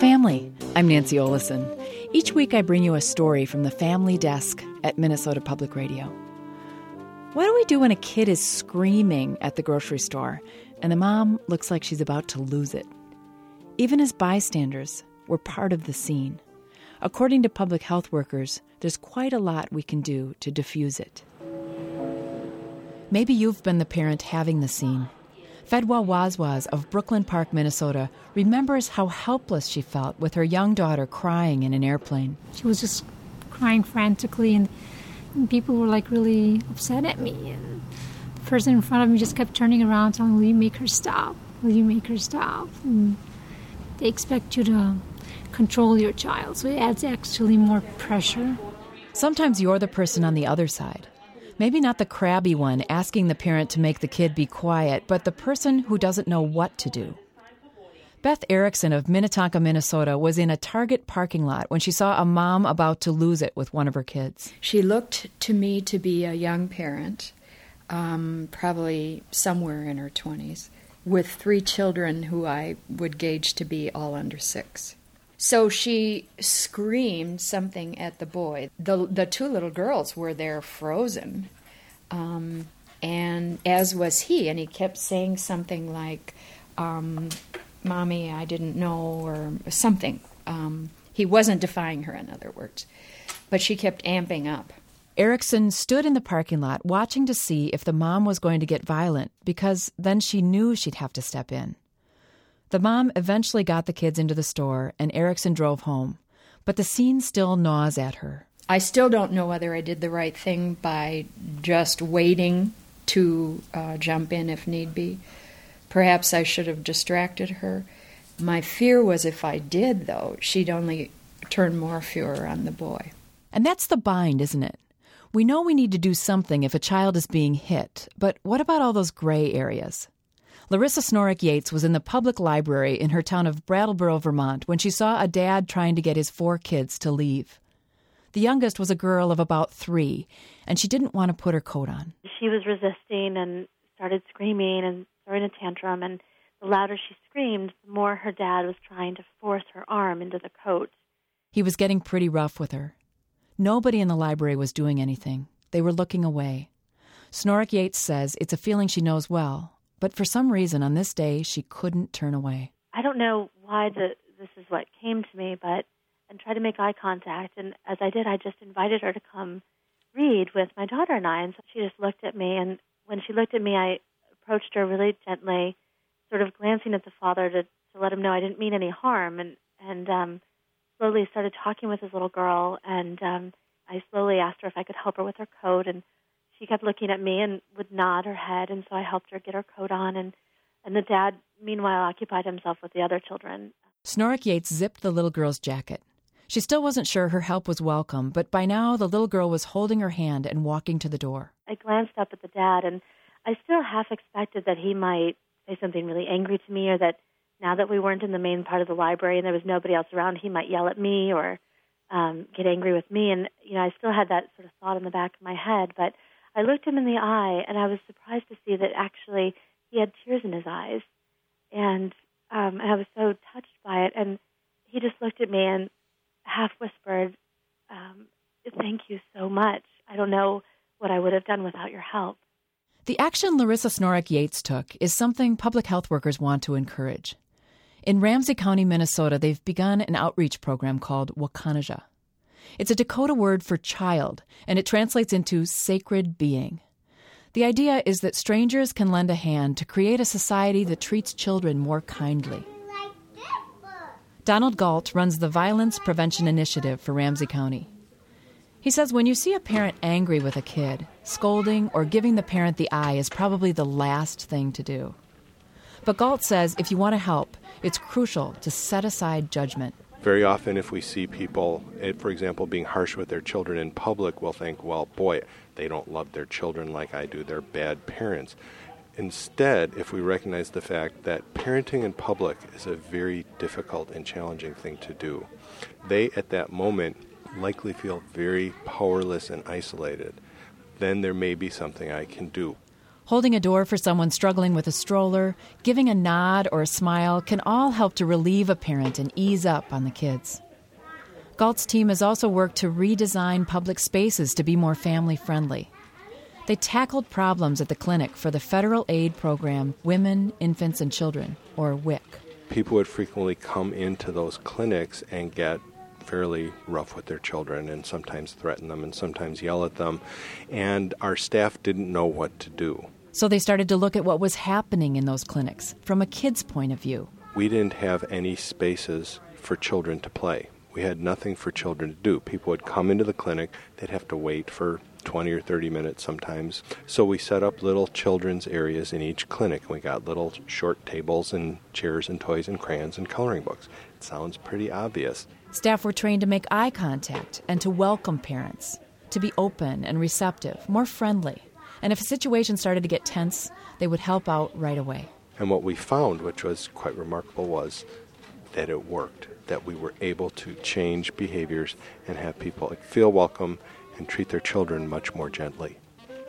family. I'm Nancy Olison. Each week I bring you a story from the family desk at Minnesota Public Radio. What do we do when a kid is screaming at the grocery store and the mom looks like she's about to lose it? Even as bystanders, we're part of the scene. According to public health workers, there's quite a lot we can do to diffuse it. Maybe you've been the parent having the scene. Fedwa Wazwaz of Brooklyn Park, Minnesota, remembers how helpless she felt with her young daughter crying in an airplane. She was just crying frantically, and, and people were like really upset at me. And the person in front of me just kept turning around, telling, "Will you make her stop? Will you make her stop?" And they expect you to control your child, so it adds actually more pressure. Sometimes you're the person on the other side. Maybe not the crabby one asking the parent to make the kid be quiet, but the person who doesn't know what to do. Beth Erickson of Minnetonka, Minnesota was in a Target parking lot when she saw a mom about to lose it with one of her kids. She looked to me to be a young parent, um, probably somewhere in her 20s, with three children who I would gauge to be all under six. So she screamed something at the boy. The, the two little girls were there frozen. Um, and as was he, and he kept saying something like, um, Mommy, I didn't know, or something. Um, he wasn't defying her, in other words. But she kept amping up. Erickson stood in the parking lot watching to see if the mom was going to get violent because then she knew she'd have to step in. The mom eventually got the kids into the store, and Erickson drove home. But the scene still gnaws at her. I still don't know whether I did the right thing by just waiting to uh, jump in if need be. Perhaps I should have distracted her. My fear was if I did, though, she'd only turn more furor on the boy. And that's the bind, isn't it? We know we need to do something if a child is being hit, but what about all those gray areas? Larissa Snorik Yates was in the public library in her town of Brattleboro, Vermont, when she saw a dad trying to get his four kids to leave. The youngest was a girl of about three, and she didn't want to put her coat on. She was resisting and started screaming and throwing a tantrum, and the louder she screamed, the more her dad was trying to force her arm into the coat. He was getting pretty rough with her. Nobody in the library was doing anything. They were looking away. Snorik Yates says it's a feeling she knows well, but for some reason, on this day, she couldn't turn away. I don't know why the, this is what came to me, but and tried to make eye contact. And as I did, I just invited her to come read with my daughter and I. And so she just looked at me. And when she looked at me, I approached her really gently, sort of glancing at the father to, to let him know I didn't mean any harm. And and um, slowly started talking with his little girl. And um, I slowly asked her if I could help her with her coat. And she kept looking at me and would nod her head, and so I helped her get her coat on, and and the dad meanwhile occupied himself with the other children. Snorik Yates zipped the little girl's jacket. She still wasn't sure her help was welcome, but by now the little girl was holding her hand and walking to the door. I glanced up at the dad, and I still half expected that he might say something really angry to me, or that now that we weren't in the main part of the library and there was nobody else around, he might yell at me or um, get angry with me. And you know, I still had that sort of thought in the back of my head, but I looked him in the eye, and I was surprised to see that actually he had tears in his eyes, and um, and I was so touched by it. And he just looked at me and half whispered, um, "Thank you so much. I don't know what I would have done without your help." The action Larissa Snorik Yates took is something public health workers want to encourage. In Ramsey County, Minnesota, they've begun an outreach program called Wakanheza. It's a Dakota word for child, and it translates into sacred being. The idea is that strangers can lend a hand to create a society that treats children more kindly. Donald Galt runs the Violence Prevention Initiative for Ramsey County. He says when you see a parent angry with a kid, scolding or giving the parent the eye is probably the last thing to do. But Galt says if you want to help, it's crucial to set aside judgment. Very often, if we see people, eh, for example, being harsh with their children in public, we'll think, well, boy, they don't love their children like I do. They're bad parents. Instead, if we recognize the fact that parenting in public is a very difficult and challenging thing to do, they at that moment likely feel very powerless and isolated. Then there may be something I can do. Holding a door for someone struggling with a stroller, giving a nod or a smile can all help to relieve a parent and ease up on the kids. Galt's team has also worked to redesign public spaces to be more family friendly. They tackled problems at the clinic for the federal aid program Women, Infants, and Children, or WIC. People would frequently come into those clinics and get fairly rough with their children and sometimes threaten them and sometimes yell at them. And our staff didn't know what to do. So they started to look at what was happening in those clinics from a kid's point of view. We didn't have any spaces for children to play. We had nothing for children to do. People would come into the clinic, they'd have to wait for 20 or 30 minutes sometimes. So we set up little children's areas in each clinic. We got little short tables and chairs and toys and crayons and coloring books. It sounds pretty obvious. Staff were trained to make eye contact and to welcome parents, to be open and receptive, more friendly and if a situation started to get tense, they would help out right away. And what we found, which was quite remarkable, was that it worked, that we were able to change behaviors and have people feel welcome and treat their children much more gently.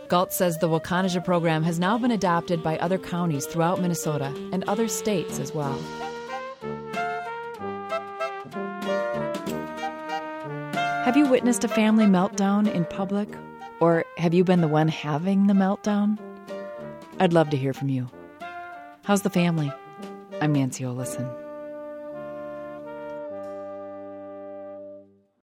Galt says the Wakanheza program has now been adopted by other counties throughout Minnesota and other states as well. Have you witnessed a family meltdown in public or have you been the one having the meltdown? I'd love to hear from you. How's the family? I'm Nancy Olison.